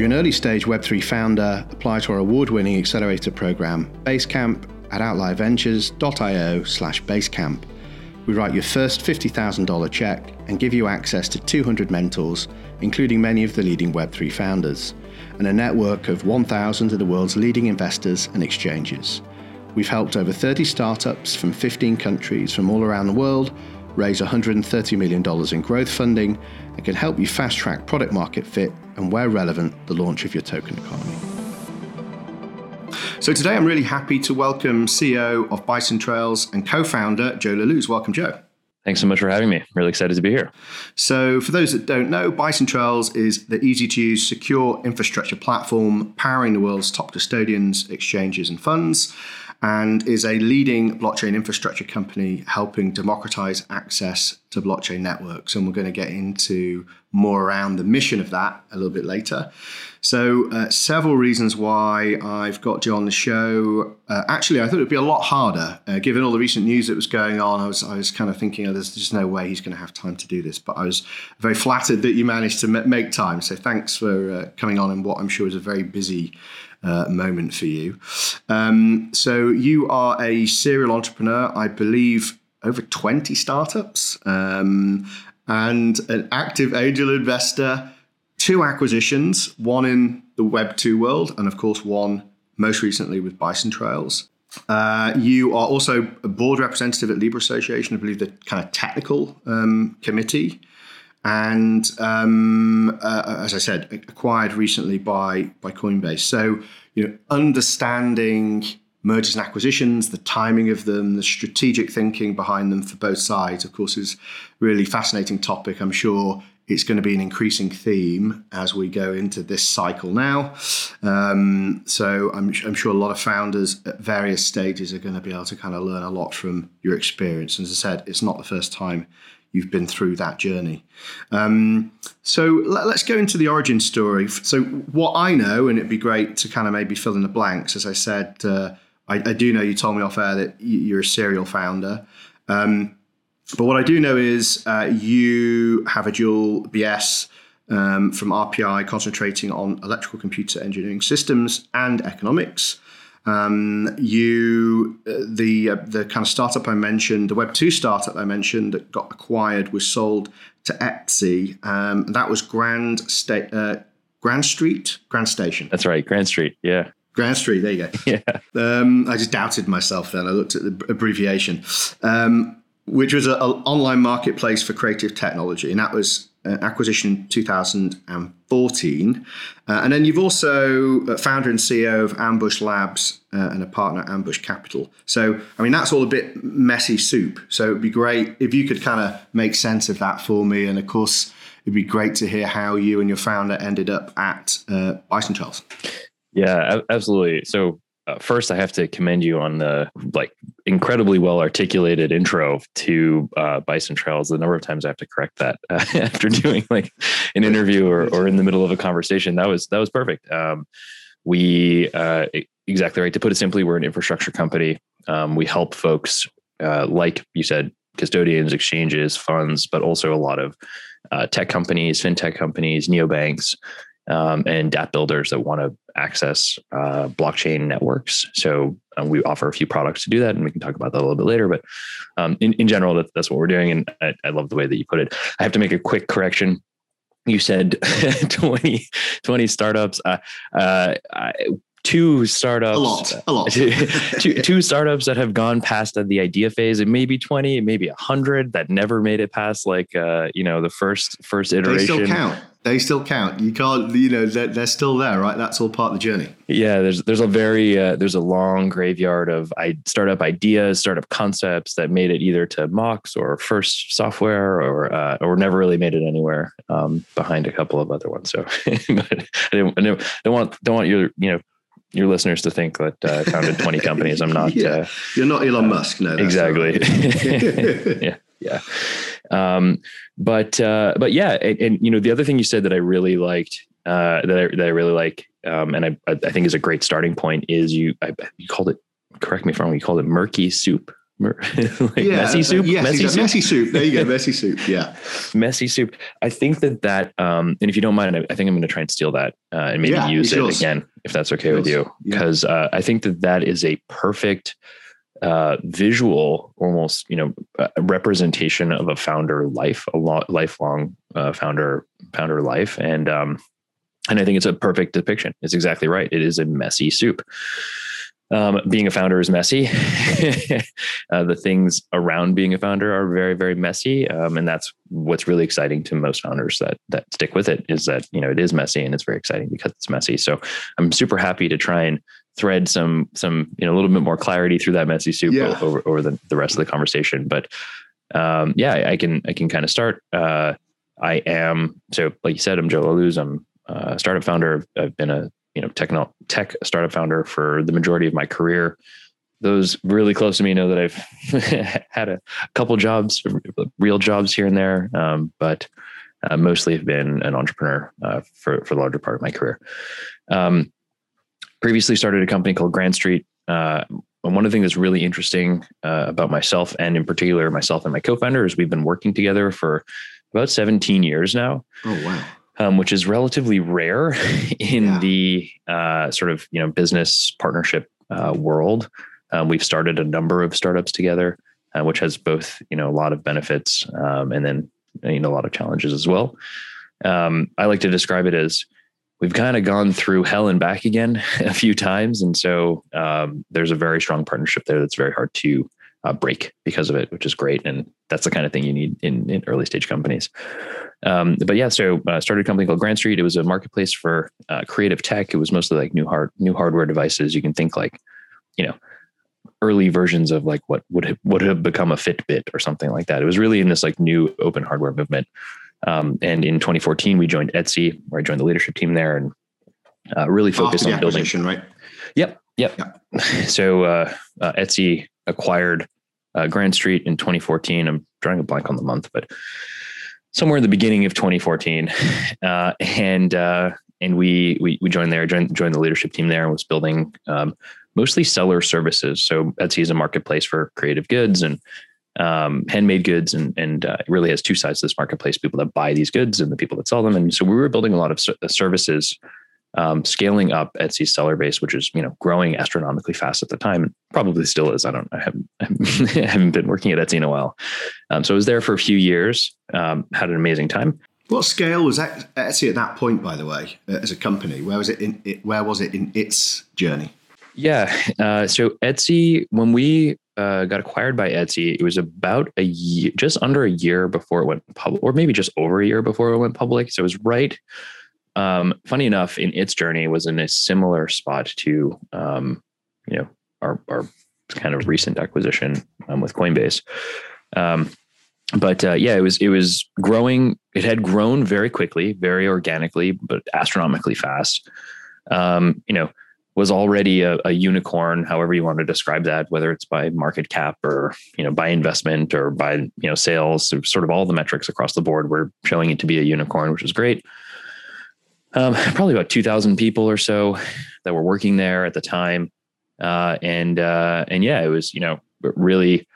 you're an early stage Web3 founder, apply to our award winning accelerator program, Basecamp at outlierventures.io slash Basecamp. We write your first $50,000 check and give you access to 200 mentors, including many of the leading Web3 founders, and a network of 1,000 of the world's leading investors and exchanges. We've helped over 30 startups from 15 countries from all around the world raise $130 million in growth funding and can help you fast track product market fit and, where relevant, the launch of your token economy. So today I'm really happy to welcome CEO of Bison Trails and co-founder Joe Lallouz. Welcome, Joe. Thanks so much for having me. Really excited to be here. So, for those that don't know, Bison Trails is the easy to use, secure infrastructure platform powering the world's top custodians, exchanges, and funds and is a leading blockchain infrastructure company helping democratize access to blockchain networks. And we're going to get into more around the mission of that a little bit later. So, uh, several reasons why I've got you on the show. Uh, actually, I thought it would be a lot harder, uh, given all the recent news that was going on. I was, I was kind of thinking, oh, there's just no way he's going to have time to do this. But I was very flattered that you managed to make time. So, thanks for uh, coming on in what I'm sure is a very busy uh, moment for you. Um, so you are a serial entrepreneur, I believe, over 20 startups, um, and an active angel investor, two acquisitions, one in the Web2 world, and of course, one most recently with Bison Trails. Uh, you are also a board representative at Libra Association, I believe the kind of technical um, committee and um, uh, as I said, acquired recently by by Coinbase. So you know, understanding mergers and acquisitions, the timing of them, the strategic thinking behind them for both sides, of course, is really fascinating topic. I'm sure it's going to be an increasing theme as we go into this cycle now. Um, so I'm, I'm, sure a lot of founders at various stages are going to be able to kind of learn a lot from your experience. And as I said, it's not the first time you've been through that journey. Um, so let, us go into the origin story. So what I know, and it'd be great to kind of maybe fill in the blanks. As I said, uh, I, I, do know you told me off air that you're a serial founder. Um, but what I do know is uh, you have a dual BS um, from RPI concentrating on electrical computer engineering systems and economics. Um, you, uh, the uh, the kind of startup I mentioned, the Web two startup I mentioned that got acquired was sold to Etsy. Um, that was Grand State, uh, Grand Street, Grand Station. That's right, Grand Street. Yeah. Grand Street, there you go. Yeah. Um, I just doubted myself then. I looked at the abbreviation, um, which was an online marketplace for creative technology, and that was uh, acquisition 2014. Uh, and then you've also uh, founder and CEO of Ambush Labs uh, and a partner at Ambush Capital. So, I mean, that's all a bit messy soup. So it'd be great if you could kind of make sense of that for me. And of course, it'd be great to hear how you and your founder ended up at uh, Bison Trails. Yeah, absolutely. So uh, first I have to commend you on the like incredibly well articulated intro to uh, Bison Trails. The number of times I have to correct that uh, after doing like an interview or, or in the middle of a conversation. That was that was perfect. Um, we uh, exactly right. To put it simply, we're an infrastructure company. Um, we help folks uh, like you said, custodians, exchanges, funds, but also a lot of uh, tech companies, fintech companies, neobanks, um, and DApp builders that want to access uh, blockchain networks. So um, we offer a few products to do that, and we can talk about that a little bit later. But um, in, in general, that, that's what we're doing, and I, I, love the way that you put it. I have to make a quick correction. You said 20, 20 startups. Uh, uh, I, two startups a lot a lot. two, two startups that have gone past the idea phase. It may be 20 it may be 100 that never made it past like uh you know the first first iteration they still count. They still count. You can't you know they're, they're still there right? That's all part of the journey. Yeah there's there's a very uh, there's a long graveyard of I, startup ideas startup concepts that made it either to mocks or first software or uh, or never really made it anywhere um, behind a couple of other ones. So but I didn't, I didn't, don't want don't want your you know your listeners to think that uh, I founded 20 companies. I'm not. Yeah. Uh, You're not Elon uh, Musk, no. Exactly. Right. yeah, yeah. Um, but uh, but yeah, and, and, you know the other thing you said that I really liked, uh, that I, that I really like, um, and I I think is a great starting point is you I, you called it. Correct me if I'm wrong. You called it murky soup. like yeah, messy soup. Yes, messy soup. messy soup. There you go, messy soup. Yeah, messy soup. I think that that, um, and if you don't mind, I, I think I'm going to try and steal that uh, and maybe yeah, use it yours. again if that's okay with you, because yeah. uh, I think that that is a perfect uh, visual, almost you know, representation of a founder life, a lo- lifelong uh, founder founder life, and um, and I think it's a perfect depiction. It's exactly right. It is a messy soup. Um, being a founder is messy. uh, the things around being a founder are very, very messy, um, and that's what's really exciting to most founders that that stick with it. Is that you know it is messy and it's very exciting because it's messy. So I'm super happy to try and thread some some you know a little bit more clarity through that messy soup yeah. over over the, the rest of the conversation. But um, yeah, I, can I can kind of start. Uh, I am so like you said, I'm Joe Lallouz. I'm a startup founder. I've been a you know techno tech startup founder for the majority of my career. Those really close to me know that I've had a couple jobs, real jobs here and there, um, but uh, mostly have been an entrepreneur uh, for for the larger part of my career. Um, previously started a company called Grand Street. Uh, and one of the things that's really interesting uh, about myself, and in particular myself and my co-founder, is we've been working together for about 17 years now. Oh wow! Um, which is relatively rare in yeah. the uh, sort of you know business partnership uh, world. Um, we've started a number of startups together, uh, which has both you know a lot of benefits um, and then you know a lot of challenges as well. Um, I like to describe it as we've kind of gone through hell and back again a few times. And so um, there's a very strong partnership there that's very hard to uh, break because of it, which is great. And that's the kind of thing you need in, in early stage companies. Um, but yeah, so uh, started a company called Grand Street. It was a marketplace for uh, creative tech. It was mostly like new hard, new hardware devices. You can think like, you know, early versions of like what would have, would have become a Fitbit or something like that. It was really in this like new open hardware movement. Um, and in 2014, we joined Etsy, where I joined the leadership team there and uh, really focused on building. Right. Yep. Yep. yep. So uh, uh, Etsy acquired uh, Grand Street in 2014. I'm drawing a blank on the month, but somewhere in the beginning of 2014, uh, and uh, and we we we joined there, joined joined the leadership team there, and was building um, mostly seller services. So Etsy is a marketplace for creative goods and um, handmade goods and and uh, it really has two sides to this marketplace people that buy these goods and the people that sell them and so we were building a lot of uh, services um, scaling up Etsy's seller base which is you know growing astronomically fast at the time and probably still is I don't I haven't, I haven't been working at Etsy in a while um, so I was there for a few years um, had an amazing time what scale was Etsy at that point by the way uh, as a company where was it in it, where was it in its journey yeah. Uh, so Etsy, when we uh, got acquired by Etsy, it was about a year, just under a year before it went public, or maybe just over a year before it went public. So it was right. Um, funny enough, in its journey, was in a similar spot to, um, you know, our our kind of recent acquisition um, with Coinbase. Um, but uh, yeah, it was it was growing. It had grown very quickly, very organically, but astronomically fast. Um, you know, was already a, a, unicorn, however you want to describe that, whether it's by market cap or you know by investment or by you know sales, sort of all the metrics across the board were showing it to be a unicorn, which was great. Um, probably about two thousand people or so that were working there at the time, uh, and uh, and yeah, it was you know really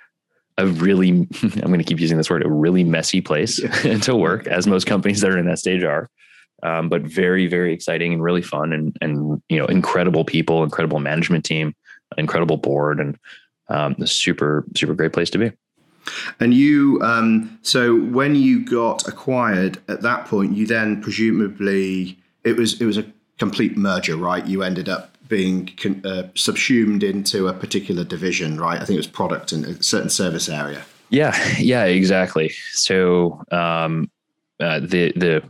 a really I'm going to keep using this word a really messy place to work, as most companies that are in that stage are. Um, but very very exciting and really fun and and you know incredible people, incredible management team, incredible board, and um, a super super great place to be. And you, um, so when you got acquired at that point, you then presumably it was it was a complete merger, right? You ended up being uh, subsumed into a particular division, right? I think it was product and a certain service area. Yeah, yeah, exactly. So um, uh, the the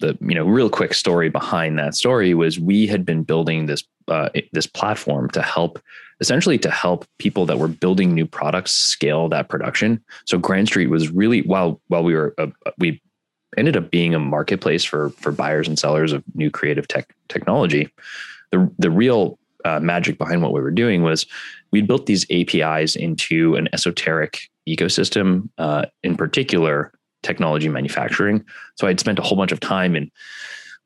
the you know real quick story behind that story was we had been building this uh, this platform to help essentially to help people that were building new products scale that production. So Grand Street was really while while we were uh, we ended up being a marketplace for for buyers and sellers of new creative tech technology. The the real uh, magic behind what we were doing was we built these APIs into an esoteric ecosystem, uh, in particular technology manufacturing. So I'd spent a whole bunch of time in,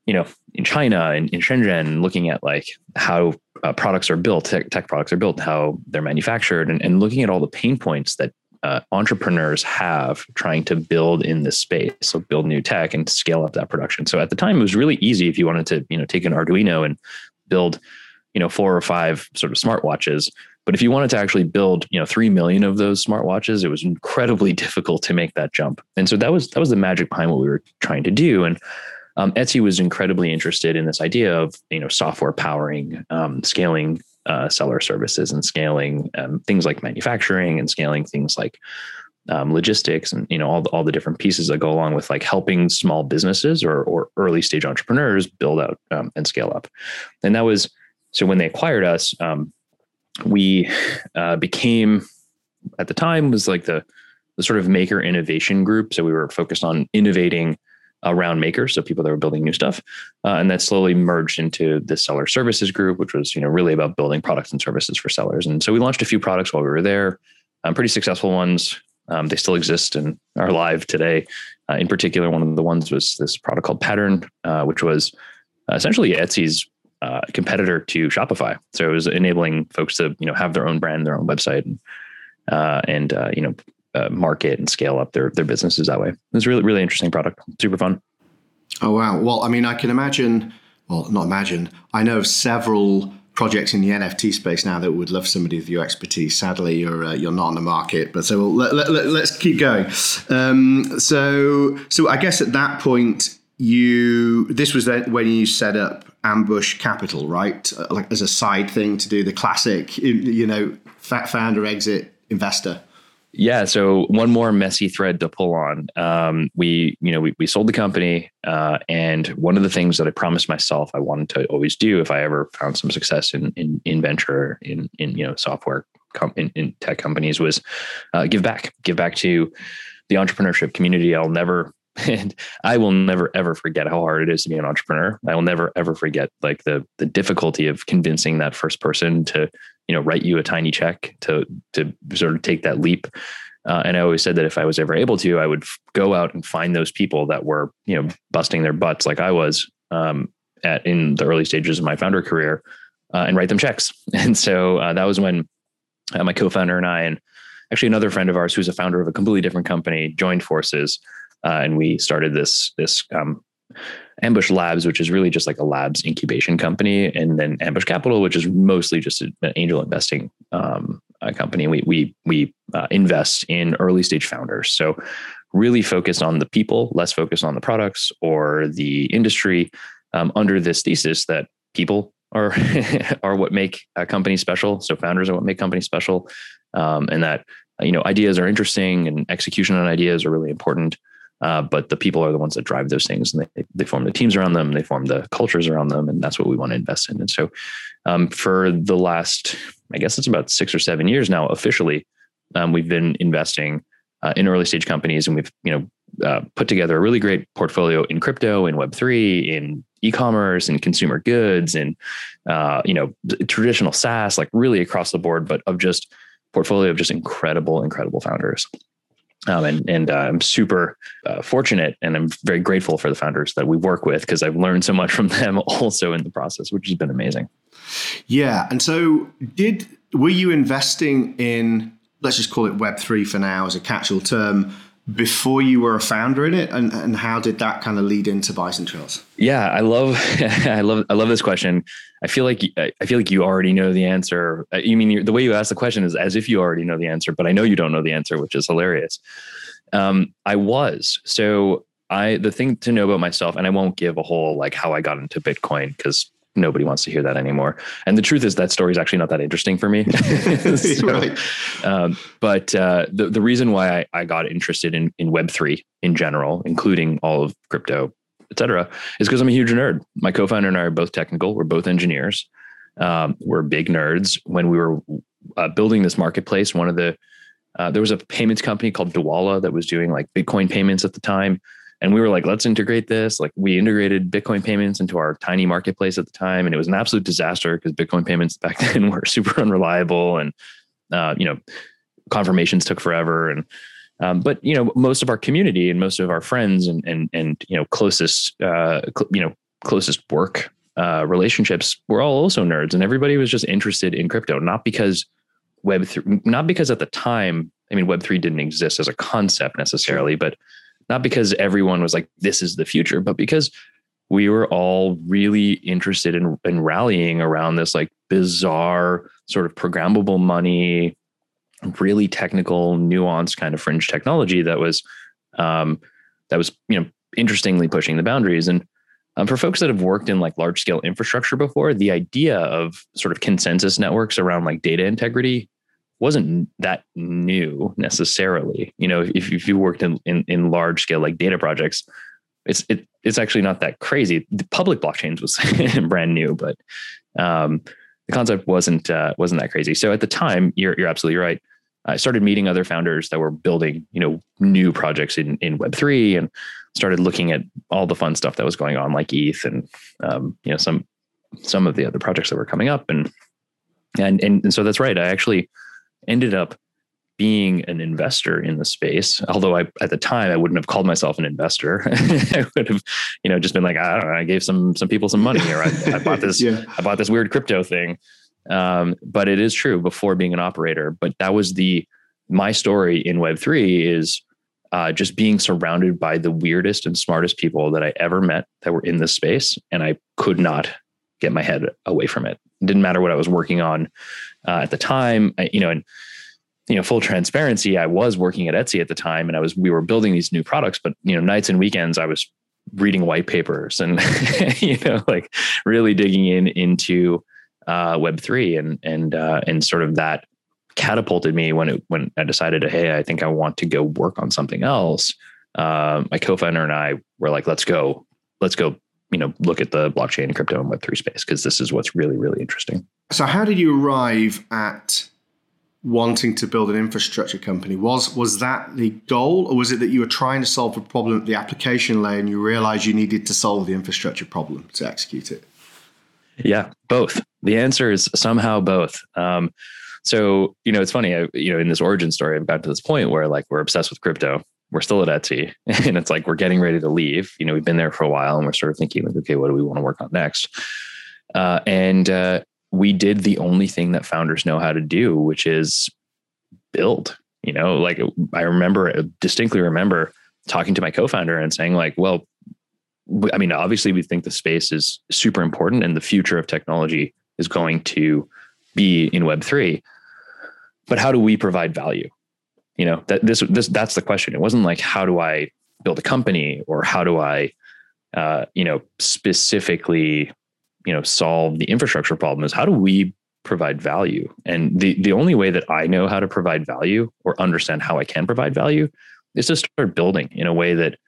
you know, in China and in Shenzhen looking at like how uh, products are built, tech, tech, products are built, how they're manufactured, and, and looking at all the pain points that uh, entrepreneurs have trying to build in this space. So build new tech and scale up that production. So at the time, it was really easy if you wanted to, you know, take an Arduino and build, you know, four or five sort of smartwatches. But if you wanted to actually build, you know, three million of those smartwatches, it was incredibly difficult to make that jump. And so that was that was the magic behind what we were trying to do. And um, Etsy was incredibly interested in this idea of you know software powering um, scaling uh, seller services and scaling um, things like manufacturing and scaling things like um, logistics and you know all the, all the different pieces that go along with like helping small businesses or or early stage entrepreneurs build out um, and scale up. And that was so when they acquired us, um, we uh, became at the time was like the the sort of maker innovation group. So we were focused on innovating around makers, so people that were building new stuff, uh, and that slowly merged into the seller services group, which was you know really about building products and services for sellers. And so we launched a few products while we were there, um, pretty successful ones. Um, they still exist and are live today. Uh, in particular, one of the ones was this product called Pattern, uh, which was essentially Etsy's uh, competitor to Shopify. So it was enabling folks to you know have their own brand, their own website, and, uh, and uh, you know uh, market and scale up their their businesses that way. It's really really interesting product, super fun. Oh wow! Well, I mean, I can imagine. Well, not imagine. I know of several projects in the NFT space now that would love somebody with your expertise. Sadly, you're uh, you're not on the market, but so let, us let, keep going. Um, so so I guess at that point you this was when you set up Ambush Capital, right? Uh, like as a side thing to do the classic, you know, founder exit investor. Yeah. So one more messy thread to pull on. Um, we, you know, we, we sold the company. Uh, and one of the things that I promised myself I wanted to always do if I ever found some success in, in, in venture, in, in, you know, software, com- in, in tech companies was uh, give back, give back to the entrepreneurship community. I'll never, and I will never ever forget how hard it is to be an entrepreneur. I will never ever forget like the the difficulty of convincing that first person to you know write you a tiny check to to sort of take that leap. Uh, and I always said that if I was ever able to, I would f- go out and find those people that were you know busting their butts like I was um, at in the early stages of my founder career uh, and write them checks. And so uh, that was when uh, my co-founder and I and actually another friend of ours who's a founder of a completely different company joined forces uh, and we started this this um, Ambush Labs, which is really just like a labs incubation company, and then Ambush Capital, which is mostly just an angel investing um, company. We we we uh, invest in early stage founders, so really focused on the people, less focused on the products or the industry, um, under this thesis that people are are what make a company special. So founders are what make companies special, um, and that you know ideas are interesting and execution on ideas are really important. Uh, but the people are the ones that drive those things and they, they form the teams around them, they form the cultures around them. And that's what we want to invest in. And so um, for the last, I guess it's about six or seven years now, officially, um, we've been investing uh, in early stage companies and we've, you know, uh, put together a really great portfolio in crypto, in Web3, in e-commerce, and consumer goods, and uh, you know traditional SaaS, like really across the board, but of just portfolio of just incredible, incredible founders. Um, and and uh, I'm super uh, fortunate and I'm very grateful for the founders that we work with because I've learned so much from them also in the process, which has been amazing. Yeah. And so, did were you investing in, let's just call it Web3 for now as a catch all term, before you were a founder in it and, and how did that kind of lead into bison trails? Yeah i love i love i love this question. I feel like i feel like you already know the answer. You mean the way you ask the question is as if you already know the answer but i know you don't know the answer which is hilarious. Um, i was. So i the thing to know about myself and i won't give a whole like how i got into bitcoin because nobody wants to hear that anymore. And the truth is that story is actually not that interesting for me. so, right. Um, but uh, the, the reason why I, I got interested in, in Web3 in general, including all of crypto, et cetera, is because I'm a huge nerd. My co-founder and I are both technical. We're both engineers. Um, we're big nerds. When we were uh, building this marketplace, one of the, uh, there was a payments company called Dwolla that was doing like Bitcoin payments at the time and we were like let's integrate this. Like we integrated bitcoin payments into our tiny marketplace at the time and it was an absolute disaster because bitcoin payments back then were super unreliable and uh, you know confirmations took forever. And um, but you know most of our community and most of our friends and and and you know closest uh, cl- you know closest work uh, relationships were all also nerds, and everybody was just interested in crypto, not because Web three, not because at the time, I mean, Web three didn't exist as a concept necessarily, but not because everyone was like, "This is the future," but because we were all really interested in, in rallying around this like bizarre sort of programmable money, really technical, nuanced kind of fringe technology that was um, that was you know interestingly pushing the boundaries. And um, for folks that have worked in like large scale infrastructure before, the idea of sort of consensus networks around like data integrity wasn't that new necessarily. You know, if, if you worked in, in, in large scale like data projects, it's it, it's actually not that crazy. The public blockchains was brand new, but um, the concept wasn't uh, wasn't that crazy. So at the time, you're you're absolutely right. I started meeting other founders that were building, you know, new projects in in Web three, and started looking at all the fun stuff that was going on, like ETH and um, you know some some of the other projects that were coming up, and and and, and so that's right. I actually ended up being an investor in the space. Although I at the time I wouldn't have called myself an investor. I would have, you know, just been like, I don't know, I gave some some people some money or I, I bought this yeah. I bought this weird crypto thing. Um, but it is true before being an operator. But that was the my story in Web three is uh, just being surrounded by the weirdest and smartest people that I ever met that were in this space, and I could not get my head away from it. Didn't matter what I was working on uh, at the time, I, you know, and you know, full transparency, I was working at Etsy at the time, and I was we were building these new products, but you know, nights and weekends I was reading white papers and you know, like really digging in into uh, Web three and and uh, and sort of that catapulted me when it when I decided hey I think I want to go work on something else. Uh, my co-founder and I were like, let's go, let's go, you know, look at the blockchain, crypto, and Web three space because this is what's really really interesting. So, how did you arrive at wanting to build an infrastructure company? Was was that the goal, or was it that you were trying to solve a problem at the application layer and you realized you needed to solve the infrastructure problem to execute it? Yeah, both. The answer is somehow both. Um, so, you know, it's funny, I, you know, in this origin story, I've got to this point where like we're obsessed with crypto. We're still at Etsy and it's like we're getting ready to leave. You know, we've been there for a while and we're sort of thinking like, okay, what do we want to work on next? Uh, and uh, we did the only thing that founders know how to do, which is build. You know, like I remember distinctly remember talking to my co-founder and saying like, well, I mean, obviously we think the space is super important and the future of technology is going to be in web 3 but how do we provide value you know that this this that's the question. It wasn't like how do i build a company or how do i uh, you know specifically you know solve the infrastructure problem is how do we provide value? And the the only way that i know how to provide value or understand how i can provide value is to start building in a way that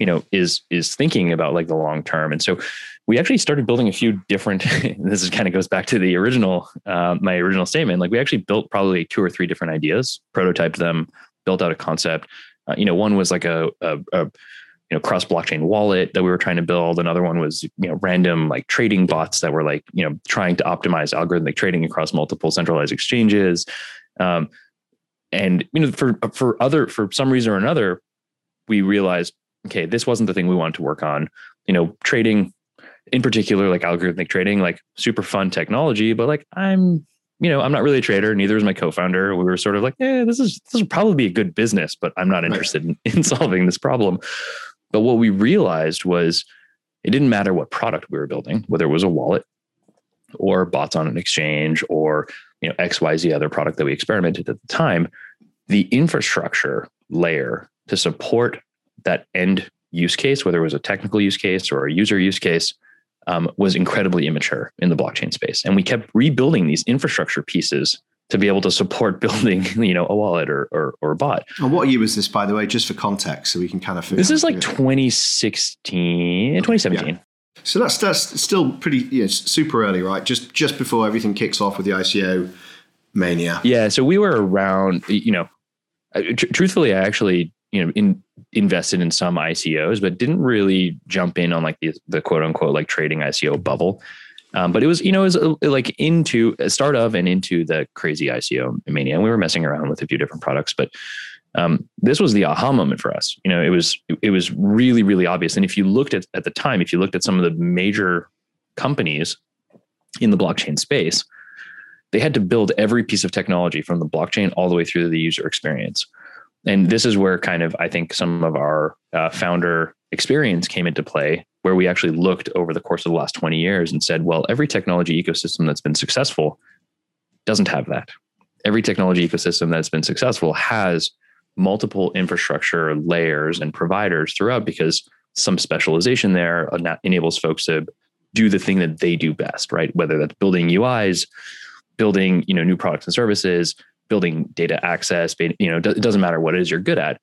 you know is is thinking about like the long term. And so we actually started building a few different this is kind of goes back to the original uh, my original statement. Like we actually built probably two or three different ideas prototyped them built out a concept. Uh, you know one was like a, a, a you know cross blockchain wallet that we were trying to build. Another one was you know random like trading bots that were like you know trying to optimize algorithmic trading across multiple centralized exchanges. Um, and you know for for other for some reason or another we realized okay, this wasn't the thing we wanted to work on. You know, trading in particular, like algorithmic trading, like super fun technology, but like I'm, you know, I'm not really a trader. Neither is my co-founder. We were sort of like, yeah, this is this would probably be a good business, but I'm not interested in, in solving this problem. But what we realized was it didn't matter what product we were building, whether it was a wallet or bots on an exchange or you know XYZ other product that we experimented at the time, the infrastructure layer to support that end use case, whether it was a technical use case or a user use case, um, was incredibly immature in the blockchain space. And we kept rebuilding these infrastructure pieces to be able to support building, you know, a wallet or or, or a bot. And what year was this, by the way, just for context, so we can kind of. This is like 2016, 2017. Yeah. So that's that's still pretty yeah, super early, right? Just just before everything kicks off with the ICO mania. Yeah. So we were around, you know, tr- truthfully, I actually you know in, invested in some ICOs, but didn't really jump in on like the, the quote unquote like trading ICO bubble. Um, but it was you know it was uh, like into a start of and into the crazy ICO mania, and we were messing around with a few different products, but. Um, this was the aha moment for us. You know, it was it was really really obvious. And if you looked at at the time, if you looked at some of the major companies in the blockchain space, they had to build every piece of technology from the blockchain all the way through the user experience. And this is where kind of I think some of our uh, founder experience came into play, where we actually looked over the course of the last 20 years and said, well, every technology ecosystem that's been successful doesn't have that. Every technology ecosystem that's been successful has multiple infrastructure layers and providers throughout because some specialization there enables folks to do the thing that they do best, right? Whether that's building UIs, building you know new products and services, building data access, you know, it doesn't matter what it is you're good at.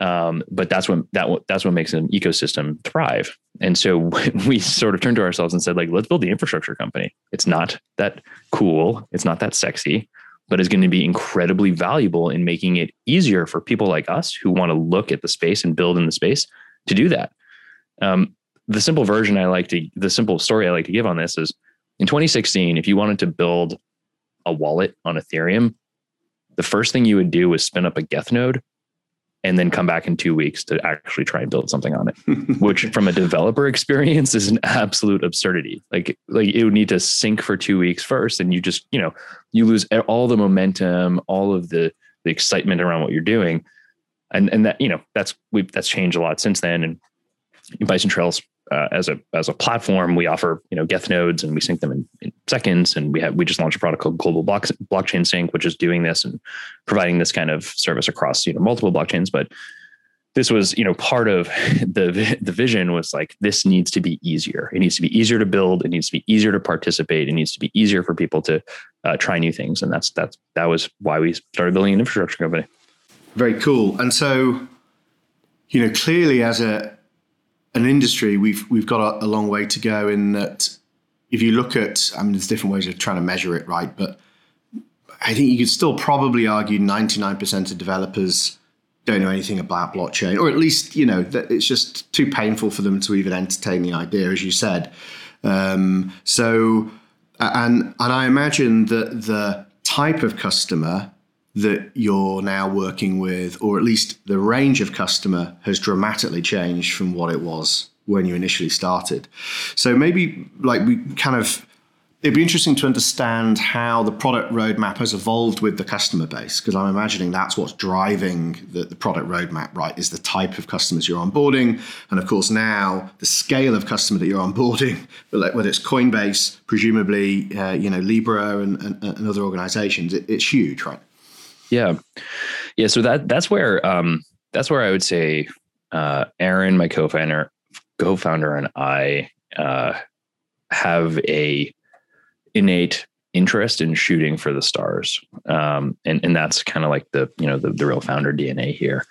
Um, but that's what that that's what makes an ecosystem thrive. And so we sort of turned to ourselves and said, like, let's build the infrastructure company. It's not that cool, it's not that sexy, but it's going to be incredibly valuable in making it easier for people like us who want to look at the space and build in the space to do that. Um, the simple version I like to, the simple story I like to give on this is in 2016, if you wanted to build a wallet on Ethereum, the first thing you would do is spin up a Geth node and then come back in two weeks to actually try and build something on it, which from a developer experience is an absolute absurdity. Like, like it would need to sync for two weeks first, and you just, you know, you lose all the momentum, all of the the excitement around what you're doing, and and that you know that's we that's changed a lot since then. And Bison Trails uh, as a as a platform, we offer you know Geth nodes and we sync them in, in, seconds. And we have we just launched a product called Global Block, Blockchain Sync, which is doing this and providing this kind of service across you know multiple blockchains. But this was you know part of the the vision was like this needs to be easier. It needs to be easier to build. It needs to be easier to participate. It needs to be easier for people to uh, try new things. And that's that's that was why we started building an infrastructure company. Very cool. And so, you know, clearly as a an industry, we've we've got a, a, long way to go in that. If you look at, I mean, there's different ways of trying to measure it, right? But I think you could still probably argue 99% of developers don't know anything about blockchain, or at least you know that it's just too painful for them to even entertain the idea, as you said. Um, so, and and I imagine that the type of customer that you're now working with, or at least the range of customer has dramatically changed from what it was when you initially started. So maybe like we kind of it'd be interesting to understand how the product roadmap has evolved with the customer base because i'm imagining that's what's driving the, the, product roadmap right is the type of customers you're onboarding and of course now the scale of customer that you're onboarding whether it's coinbase presumably uh, you know libra and, and, and other organizations it, it's huge right yeah, yeah. So that that's where um, that's where I would say uh, Aaron, my co-founder, co-founder, and I uh, have a innate interest in shooting for the stars, um, and and that's kind of like the you know the, the real founder DNA here.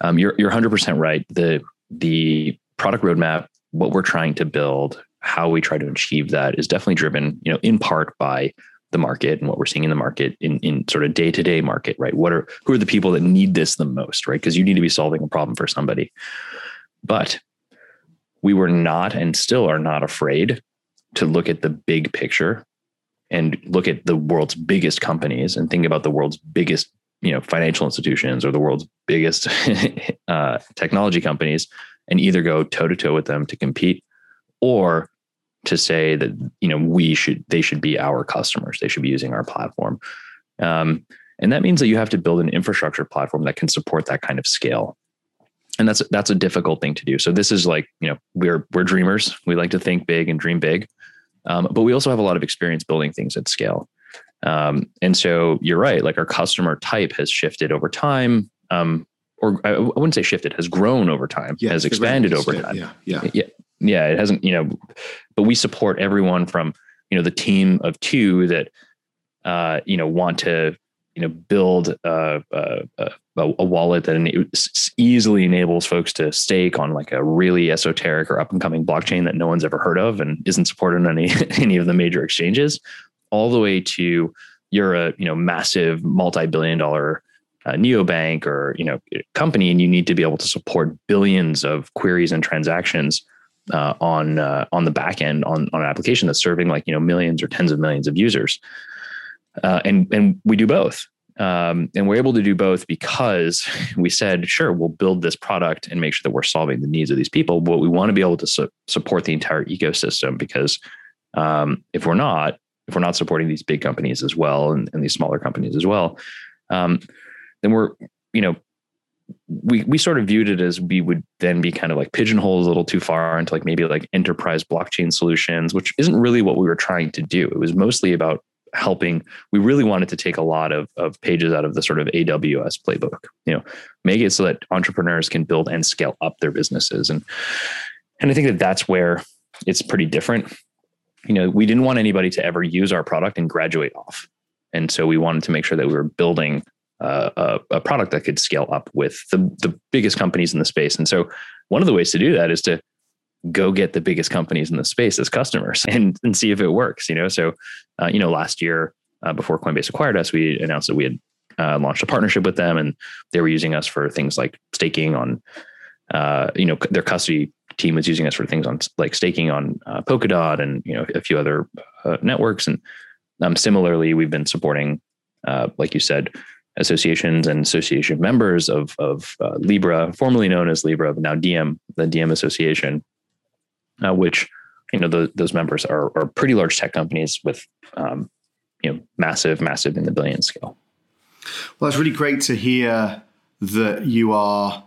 Um, you're you're 100 percent right. The the product roadmap, what we're trying to build, how we try to achieve that, is definitely driven, you know, in part by the market and what we're seeing in the market in, in sort of day to day market, right? What are who are the people that need this the most, right? Because you need to be solving a problem for somebody. But we were not and still are not afraid to look at the big picture and look at the world's biggest companies and think about the world's biggest you know financial institutions or the world's biggest uh, technology companies and either go toe to toe with them to compete or to say that you know we should they should be our customers. They should be using our platform. Um, and that means that you have to build an infrastructure platform that can support that kind of scale. And that's that's a difficult thing to do. So this is like you know we're we're dreamers. We like to think big and dream big. Um, but we also have a lot of experience building things at scale. Um, and so you're right like our customer type has shifted over time. Um, or I wouldn't say shifted has grown over time yeah, has expanded over time. yeah yeah. Yeah yeah, it hasn't, you know, but we support everyone from, you know, the team of two that, uh, you know, want to, you know, build a, a, a wallet that easily enables folks to stake on like a really esoteric or up and coming blockchain that no one's ever heard of and isn't supported on any, any of the major exchanges, all the way to you're a, you know, massive multi-billion dollar uh, neobank or, you know, company, and you need to be able to support billions of queries and transactions uh, on uh, on the back end on, on an application that's serving like you know millions or tens of millions of users, uh, and and we do both. Um, and we're able to do both because we said, sure, we'll build this product and make sure that we're solving the needs of these people. But we want to be able to su- support the entire ecosystem because Um, if we're not, if we're not supporting these big companies as well and, and these smaller companies as well, um, then we're, you know, we we sort of viewed it as we would then be kind of like pigeonholed a little too far into like maybe like enterprise blockchain solutions, which isn't really what we were trying to do. It was mostly about helping. We really wanted to take a lot of of pages out of the sort of AWS playbook. You know, make it so that entrepreneurs can build and scale up their businesses, and and I think that that's where it's pretty different. You know, we didn't want anybody to ever use our product and graduate off, and so we wanted to make sure that we were building uh, a, a, product that could scale up with the, the biggest companies in the space. And so one of the ways to do that is to go get the biggest companies in the space as customers and, and see if it works, you know? So, uh, you know, last year uh, before Coinbase acquired us, we announced that we had uh, launched a partnership with them and they were using us for things like staking on, uh, you know, their custody team was using us for things on like staking on uh, Polkadot and, you know, a few other networks. And um, similarly, we've been supporting, like you said, associations and association members of, of uh, Libra, formerly known as Libra, but now Diem, the Diem Association, uh, which you know the, those members are, are pretty large tech companies with um, you know massive, massive in the billion scale. Well, it's really great to hear that you are.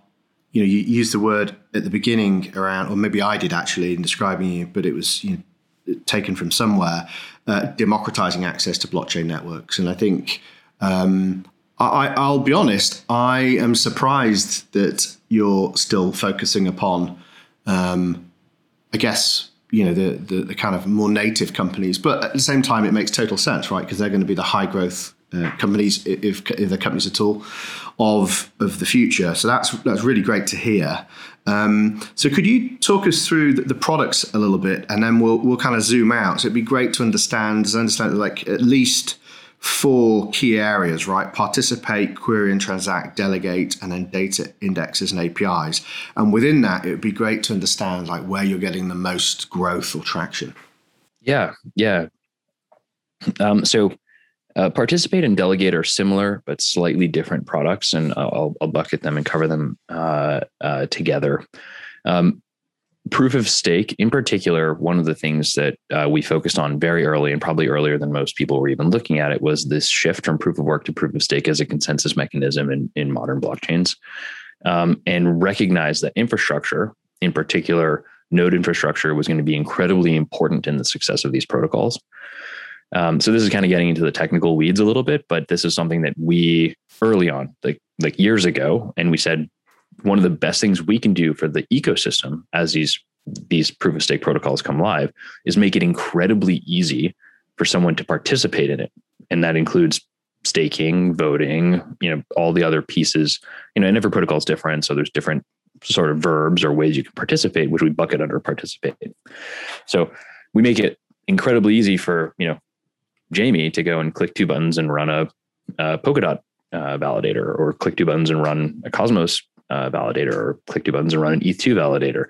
You know, you used the word at the beginning around, or maybe I did actually in describing you, but it was you know, taken from somewhere. Uh, democratizing access to blockchain networks, and I think um, I, I'll be honest, I am surprised that you're still focusing upon, um, I guess, you know, the, the, the, kind of more native companies. But at the same time, it makes total sense, right? Because they're going to be the high growth uh, companies, if, if they're companies at all, of of the future. So that's that's really great to hear. Um, so could you talk us through the, the, products a little bit, and then we'll we'll kind of zoom out. So it'd be great to understand, understand like at least four key areas, right? Participate, query and transact, delegate, and then data indexes and APIs. And within that, it would be great to understand like where you're getting the most growth or traction. Yeah, yeah. Um, so uh, participate and delegate are similar but slightly different products, and I'll, I'll bucket them and cover them uh, uh, together. Um, proof of stake in particular one of the things that uh, we focused on very early and probably earlier than most people were even looking at it was this shift from proof of work to proof of stake as a consensus mechanism in, in modern blockchains um, and recognize that infrastructure in particular node infrastructure was going to be incredibly important in the success of these protocols. Um, so this is kind of getting into the technical weeds a little bit but this is something that we early on like like years ago and we said one of the best things we can do for the ecosystem as these these proof of stake protocols come live is make it incredibly easy for someone to participate in it. And that includes staking voting you know all the other pieces. You know and every protocol is different so there's different sort of verbs or ways you can participate which we bucket under participate. So we make it incredibly easy for you know jamie to go and click two buttons and run a, a polkadot uh, validator or click two buttons and run a cosmos uh, validator or click two buttons and run an ETH2 validator.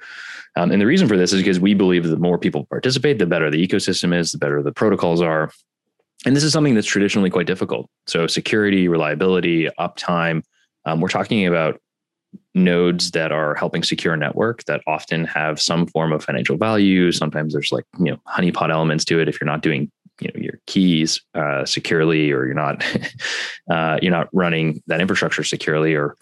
Um, and the reason for this is because we believe that the more people participate, the better the ecosystem is, the better the protocols are. And this is something that's traditionally quite difficult. So, security, reliability, uptime. Um, we're talking about nodes that are helping secure a network that often have some form of financial value. Sometimes there's like you know honeypot elements to it if you're not doing you know your keys uh, securely or you're not uh, you're not running that infrastructure securely or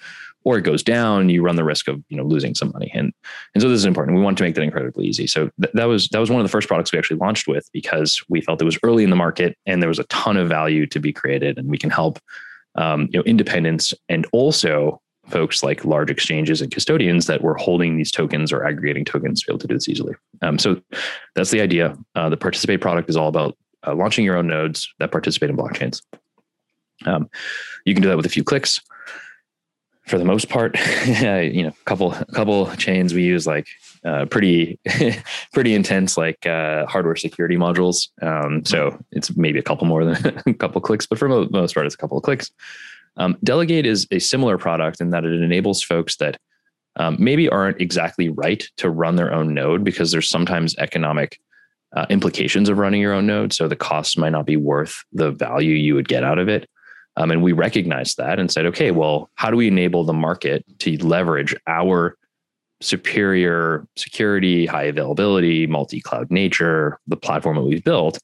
or it goes down, you run the risk of you know losing some money. And and so this is important. We want to make that incredibly easy. So th- that was that was one of the first products we actually launched with because we felt it was early in the market and there was a ton of value to be created, and we can help um, you know independents and also folks like large exchanges and custodians that were holding these tokens or aggregating tokens to be able to do this easily. Um, so that's the idea. Uh, the Participate product is all about uh, launching your own nodes that participate in blockchains. Um, you can do that with a few clicks for the most part, you know, couple couple chains we use like uh, pretty pretty intense like uh, hardware security modules. Um, so it's maybe a couple more than a couple clicks, but for the most part, it's a couple of clicks. Um, Delegate is a similar product in that it enables folks that um, maybe aren't exactly right to run their own node because there's sometimes economic uh, implications of running your own node. So the cost might not be worth the value you would get out of it. Um, and we recognized that and said, okay, well, how do we enable the market to leverage our superior security, high availability, multi-cloud nature, the platform that we've built,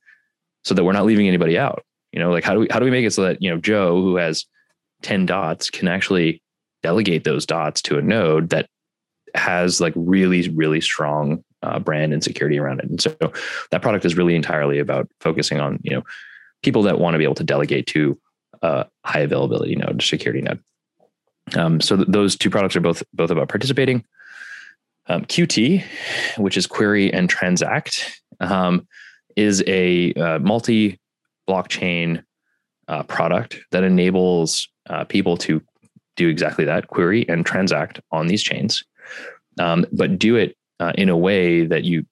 so that we're not leaving anybody out. You know, like how do we how do we make it so that you know Joe, who has ten dots, can actually delegate those dots to a node that has like really really strong uh, brand and security around it. And so that product is really entirely about focusing on you know people that want to be able to delegate to a high availability node, security node. Um, so th- those two products are both both about participating. Um, Qt, which is query and transact, um, is a uh, multi blockchain uh, product that enables uh, people to do exactly that query and transact on these chains, um, but do it uh, in a way that you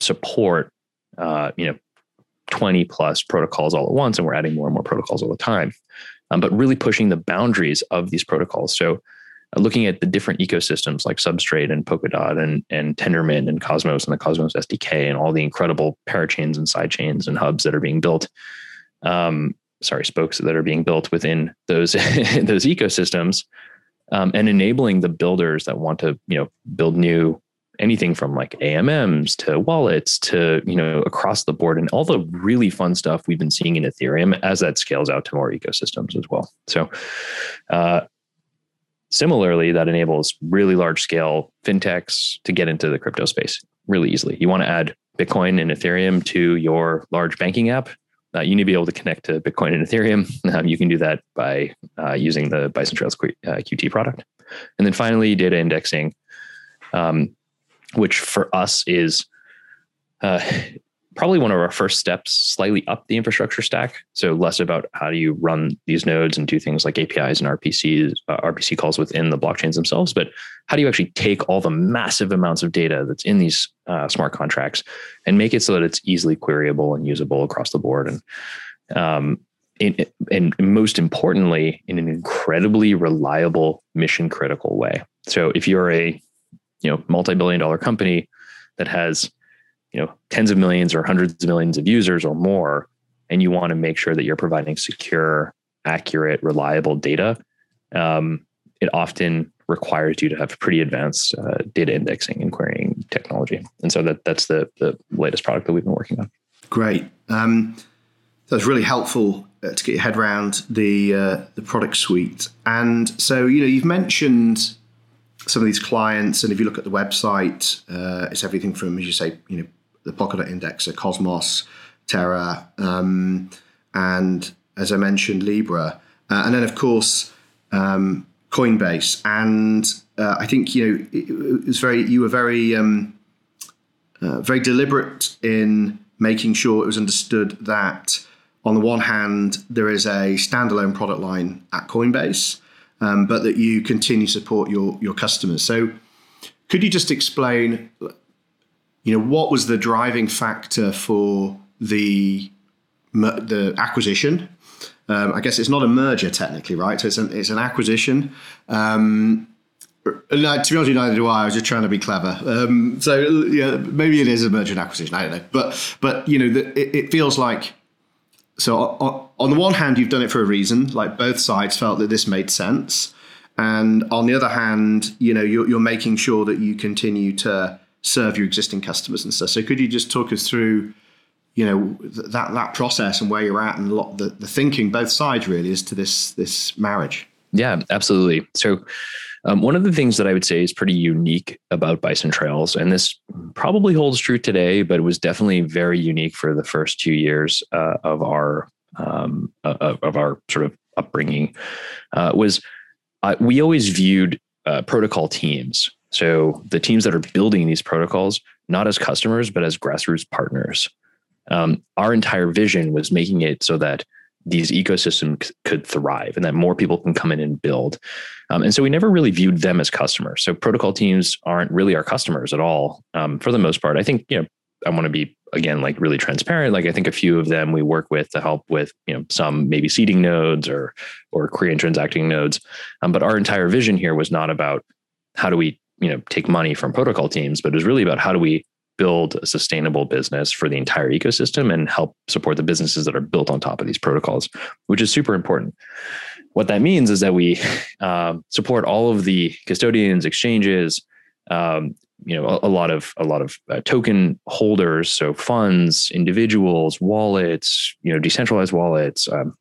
support, uh, you know, 20 plus protocols all at once. And we're adding more and more protocols all the time, um, but really pushing the boundaries of these protocols. So, uh, looking at the different ecosystems like Substrate and Polkadot and, and Tendermint and Cosmos and the Cosmos SDK and all the incredible parachains and sidechains and hubs that are being built. Um, sorry, spokes that are being built within those those ecosystems, um, and enabling the builders that want to you know build new anything from like AMMs to wallets to you know across the board and all the really fun stuff we've been seeing in Ethereum as that scales out to more ecosystems as well. So. Uh, similarly, that enables really large scale fintechs to get into the crypto space really easily. You want to add Bitcoin and Ethereum to your large banking app uh, you need to be able to connect to Bitcoin and Ethereum. Um, you can do that by uh, using the Bison Trails Q- uh, Qt product. And then finally, data indexing, um, which for us is uh, probably one of our first steps slightly up the infrastructure stack. So less about how do you run these nodes and do things like APIs and RPCs, uh, RPC calls within the blockchains themselves, but how do you actually take all the massive amounts of data that's in these uh, smart contracts and make it so that it's easily queryable and usable across the board and um, and most importantly, in an incredibly reliable, mission critical way. So if you're a you know multi-billion dollar company that has you know tens of millions or hundreds of millions of users or more and you want to make sure that you're providing secure accurate reliable data um, it often requires you to have pretty advanced uh, data indexing and querying technology. And so that that's the the latest product that we've been working on. Great. Um, that's really helpful uh, to get your head around the uh, the product suite. And so you know you've mentioned some of these clients and if you look at the website uh, it's everything from as you say you know the Polkadot indexer, Cosmos, Terra, um, and as I mentioned, Libra, uh, and then of course um, Coinbase. And uh, I think you know it, it, was very you were very um, uh, very deliberate in making sure it was understood that on the one hand there is a standalone product line at Coinbase, um, but that you continue to support your your customers. So could you just explain you know, what was the driving factor for the the acquisition? Um, I guess it's not a merger technically, right? So it's an, it's an acquisition. Um, to be honest, neither do I. I was just trying to be clever. Um, so yeah, maybe it is a merger and acquisition. I don't know, but but you know, the, it, it, feels like. So on, the one hand, you've done it for a reason. Like both sides felt that this made sense, and on the other hand, you know, you're, you're making sure that you continue to serve your existing customers and stuff. So could you just talk us through, you know, that that process and where you're at and a lot the, the thinking both sides really is to this this marriage? Yeah, absolutely. So um, one of the things that I would say is pretty unique about Bison Trails, and this probably holds true today, but it was definitely very unique for the first two years uh, of our um, of, of, our sort of upbringing, uh, was uh, we always viewed uh, protocol teams so the teams that are building these protocols, not as customers, but as grassroots partners. Um, our entire vision was making it so that these ecosystems could thrive and that more people can come in and build. Um, and so we never really viewed them as customers. So protocol teams aren't really our customers at all um, for the most part. I think, you know, I want to be again like really transparent. Like I think a few of them we work with to help with you know some maybe seeding nodes or or and transacting nodes. Um, but our entire vision here was not about how do we you know take money from protocol teams, but it was really about how do we build a sustainable business for the entire ecosystem and help support the businesses that are built on top of these protocols, which is super important. What that means is that we um, support all of the custodians, exchanges, um, you know, a, a, lot of a lot of uh, token holders, so funds, individuals, wallets, you know, decentralized wallets, um,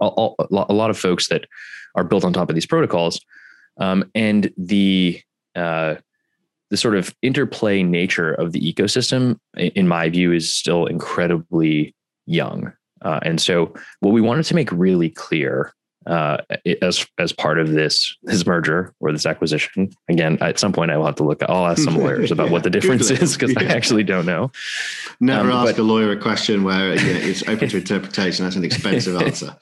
a, a, lot of folks that are built on top of these protocols, um, and the uh, the sort of interplay nature of the ecosystem, in my view, is still incredibly young. Uh, and so, what we wanted to make really clear uh, as as part of this this merger or this acquisition. Again, at some point, I will have to look. I'll ask some lawyers about yeah, what the difference is because yeah. I actually don't know. Never um, ask but, a lawyer a question where it's open to interpretation. That's an expensive answer.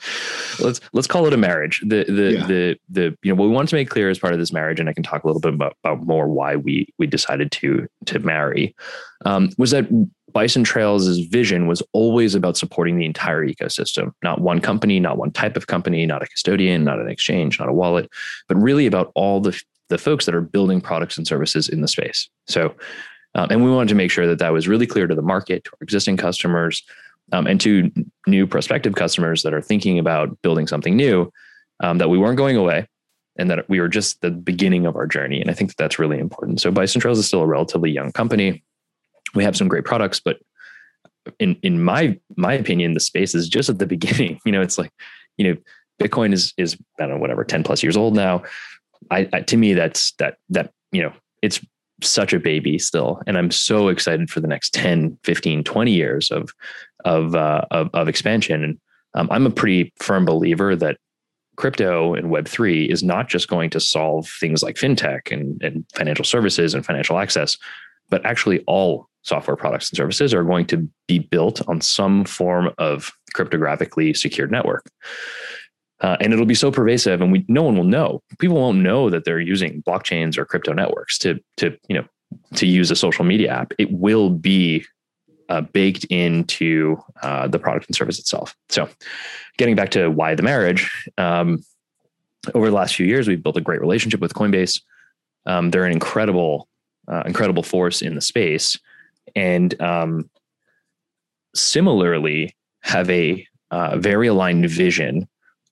let's let's call it a marriage. The the yeah. the the you know what we want to make clear as part of this marriage, and I can talk a little bit about, about more why we we decided to to marry, um, was that Bison Trails' vision was always about supporting the entire ecosystem, not one company, not one type of company, not a custodian, not an exchange, not a wallet, but really about all the, the folks that are building products and services in the space. So, um, and we wanted to make sure that that was really clear to the market, to our existing customers, um, and to new prospective customers that are thinking about building something new, um, that we weren't going away and that we were just the beginning of our journey. And I think that that's really important. So Bison Trails is still a relatively young company we have some great products, but in in my my opinion, the space is just at the beginning. You know, it's like, you know, Bitcoin is is I don't know whatever ten plus years old now. I, I to me that's that that you know it's such a baby still and i'm so excited for the next 10 15 20 years of of uh, of, of expansion and um, i'm a pretty firm believer that crypto and web3 is not just going to solve things like fintech and, and financial services and financial access but actually all software products and services are going to be built on some form of cryptographically secured network. Uh, and it'll be so pervasive, and we no one will know. People won't know that they're using blockchains or crypto networks to to you know to use a social media app. It will be uh, baked into uh, the product and service itself. So, getting back to why the marriage. Um, over the last few years, we've built a great relationship with Coinbase. Um, they're an incredible, uh, incredible force in the space and um, similarly have a uh, very aligned vision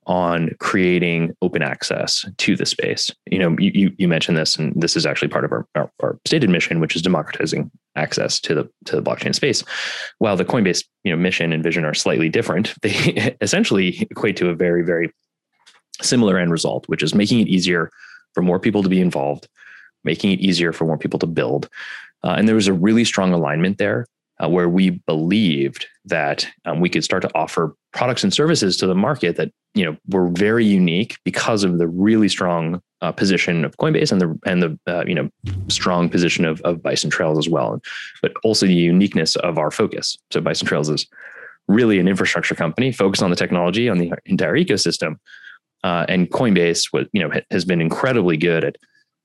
on creating open access to the space. You know, you, you mentioned this, and this is actually part of our, our, our, stated mission, which is democratizing access to the to the blockchain space. While the Coinbase you know mission and vision are slightly different, they essentially equate to a very very similar end result, which is making it easier for more people to be involved, making it easier for more people to build, uh, and there was a really strong alignment there uh, where we believed that um, we could start to offer products and services to the market that you know were very unique because of the really strong uh, position of Coinbase and the and the uh, you know strong position of, of Bison Trails as well, but also the uniqueness of our focus. So Bison Trails is really an infrastructure company focused on the technology on the entire ecosystem, uh, and Coinbase was you know has been incredibly good at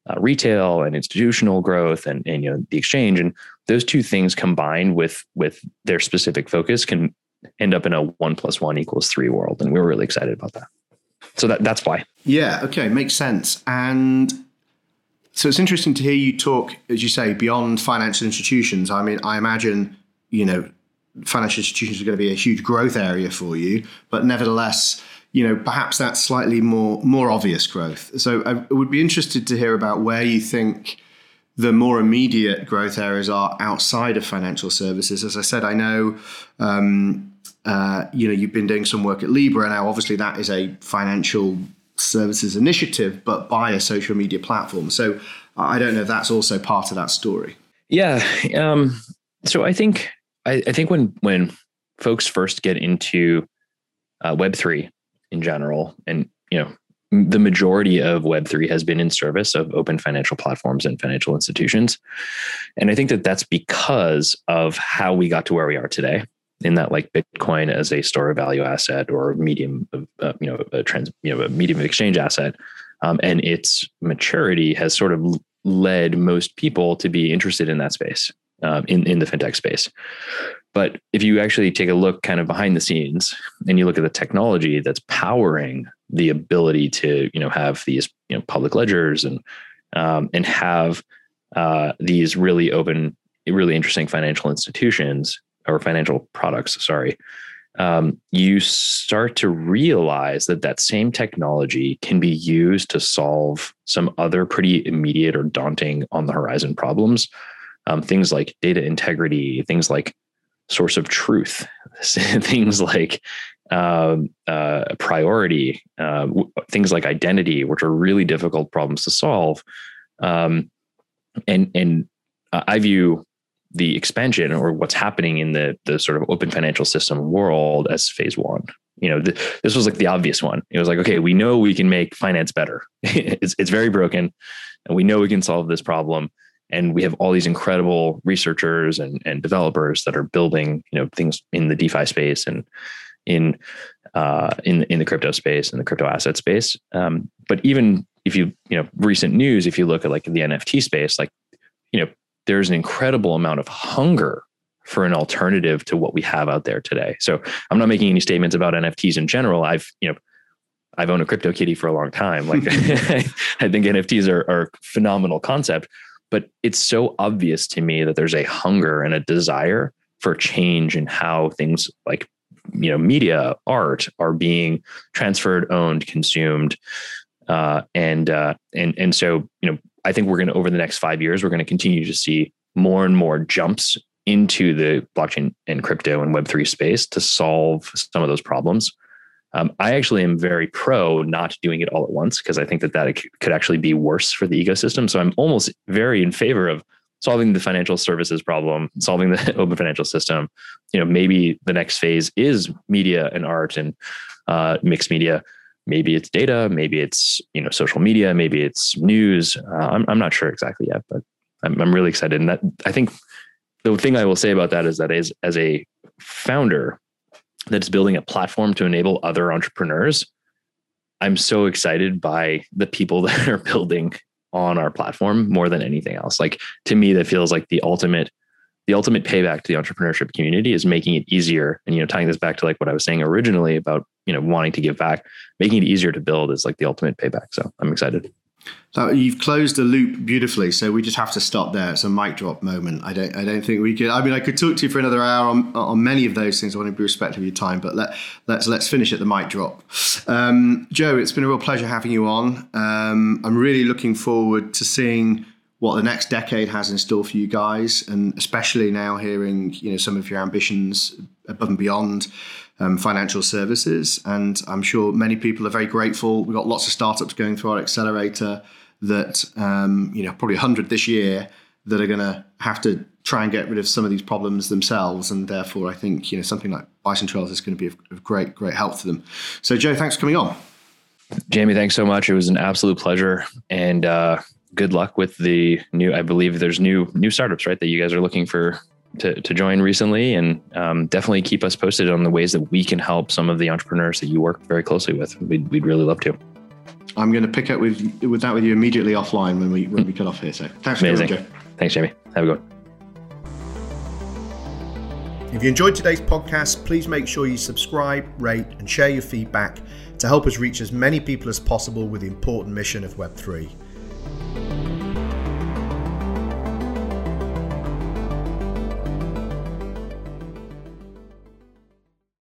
uh, retail and institutional growth and, and you know the exchange and those two things combined with with their specific focus can end up in a one plus one equals three world and we were really excited about that. So that that's why. Yeah okay makes sense. And so it's interesting to hear you talk as you say beyond financial institutions. I mean i imagine you know financial institutions are going to be a huge growth area for you but nevertheless you know, perhaps that's slightly more more obvious growth. So I would be interested to hear about where you think the more immediate growth areas are outside of financial services. As I said, I know. Um, uh, you know, you've been doing some work at Libra now. Obviously, that is a financial services initiative, but by a social media platform. So I don't know if that's also part of that story. Yeah. Um, so I think I, I, think when when folks first get into uh, Web three, in general. And, you know, the majority of Web3 has been in service of open financial platforms and financial institutions. And I think that that's because of how we got to where we are today in that like Bitcoin as a store of value asset or medium of, uh, you know, a trans, you know, a medium of exchange asset. Um, and its maturity has sort of led most people to be interested in that space, um, in, in the fintech space. But if you actually take a look kind of behind the scenes and you look at the technology that's powering the ability to, you know, have these, you know, public ledgers and um, and have uh, these really open, really interesting financial institutions or financial products, sorry, um, you start to realize that that same technology can be used to solve some other pretty immediate or daunting on the horizon problems. Um, things like data integrity, things like source of truth, things like um, uh, priority, uh, w- things like identity, which are really difficult problems to solve. Um, and and I view the expansion or what's happening in the the sort of open financial system world as phase one. You know, th- this was like the obvious one. It was like, okay, we know we can make finance better. it's it's very broken, and we know we can solve this problem. And we have all these incredible researchers and, and developers that are building, you know, things in the DeFi space and in uh, in in the crypto space and the crypto asset space. Um, but even if you you know recent news, if you look at like the NFT space, like you know there's an incredible amount of hunger for an alternative to what we have out there today. So I'm not making any statements about NFTs in general. I've, you know, I've owned a crypto kitty for a long time. Like I think NFTs are, are a phenomenal concept, but it's so obvious to me that there's a hunger and a desire for change in how things like, you know, media, art are being transferred, owned, consumed. Uh, and, uh, and, and so, you know, I think we're going to, over the next five years, we're going to continue to see more and more jumps into the blockchain and crypto and Web3 space to solve some of those problems. Um, I actually am very pro not doing it all at once because I think that that could actually be worse for the ecosystem. So I'm almost very in favor of solving the financial services problem, solving the open financial system. You know, maybe the next phase is media and art and uh, mixed media maybe it's data maybe it's you know social media maybe it's news uh, I'm, I'm not sure exactly yet but I'm, I'm really excited and that i think the thing i will say about that is that as as a founder that's building a platform to enable other entrepreneurs. I'm so excited by the people that are building on our platform more than anything else. Like to me that feels like the ultimate the ultimate payback to the entrepreneurship community is making it easier. And you know tying this back to like what i was saying originally about you know wanting to give back making it easier to build is like the ultimate payback. So i'm excited so you've closed the loop beautifully. So we just have to stop there. It's a mic drop moment. I don't. I don't think we could. I mean, I could talk to you for another hour on, on many of those things. I want to be respectful of your time, but let let's let's finish at the mic drop. Um, Joe, it's been a real pleasure having you on. Um, I'm really looking forward to seeing what the next decade has in store for you guys, and especially now hearing you know some of your ambitions above and beyond um, financial services. And I'm sure many people are very grateful. We've got lots of startups going through our accelerator that, um, you know, probably 100 this year that are going to have to try and get rid of some of these problems themselves. And therefore, I think, you know, something like Bison Trails is going to be of, of great, great help to them. So, Joe, thanks for coming on. Jamie, thanks so much. It was an absolute pleasure. And, uh, good luck with the new i believe there's new new startups right that you guys are looking for to, to join recently and um, definitely keep us posted on the ways that we can help some of the entrepreneurs that you work very closely with. We'd, we'd really love to. I'm going to pick up with with that with you immediately offline when we when we cut off here. So thanks Amazing. for coming, Joe. Thanks, Jamie. Have a good one. If you enjoyed today's podcast, please make sure you subscribe, rate, and share your feedback to help us reach as many people as possible with the important mission of Web3.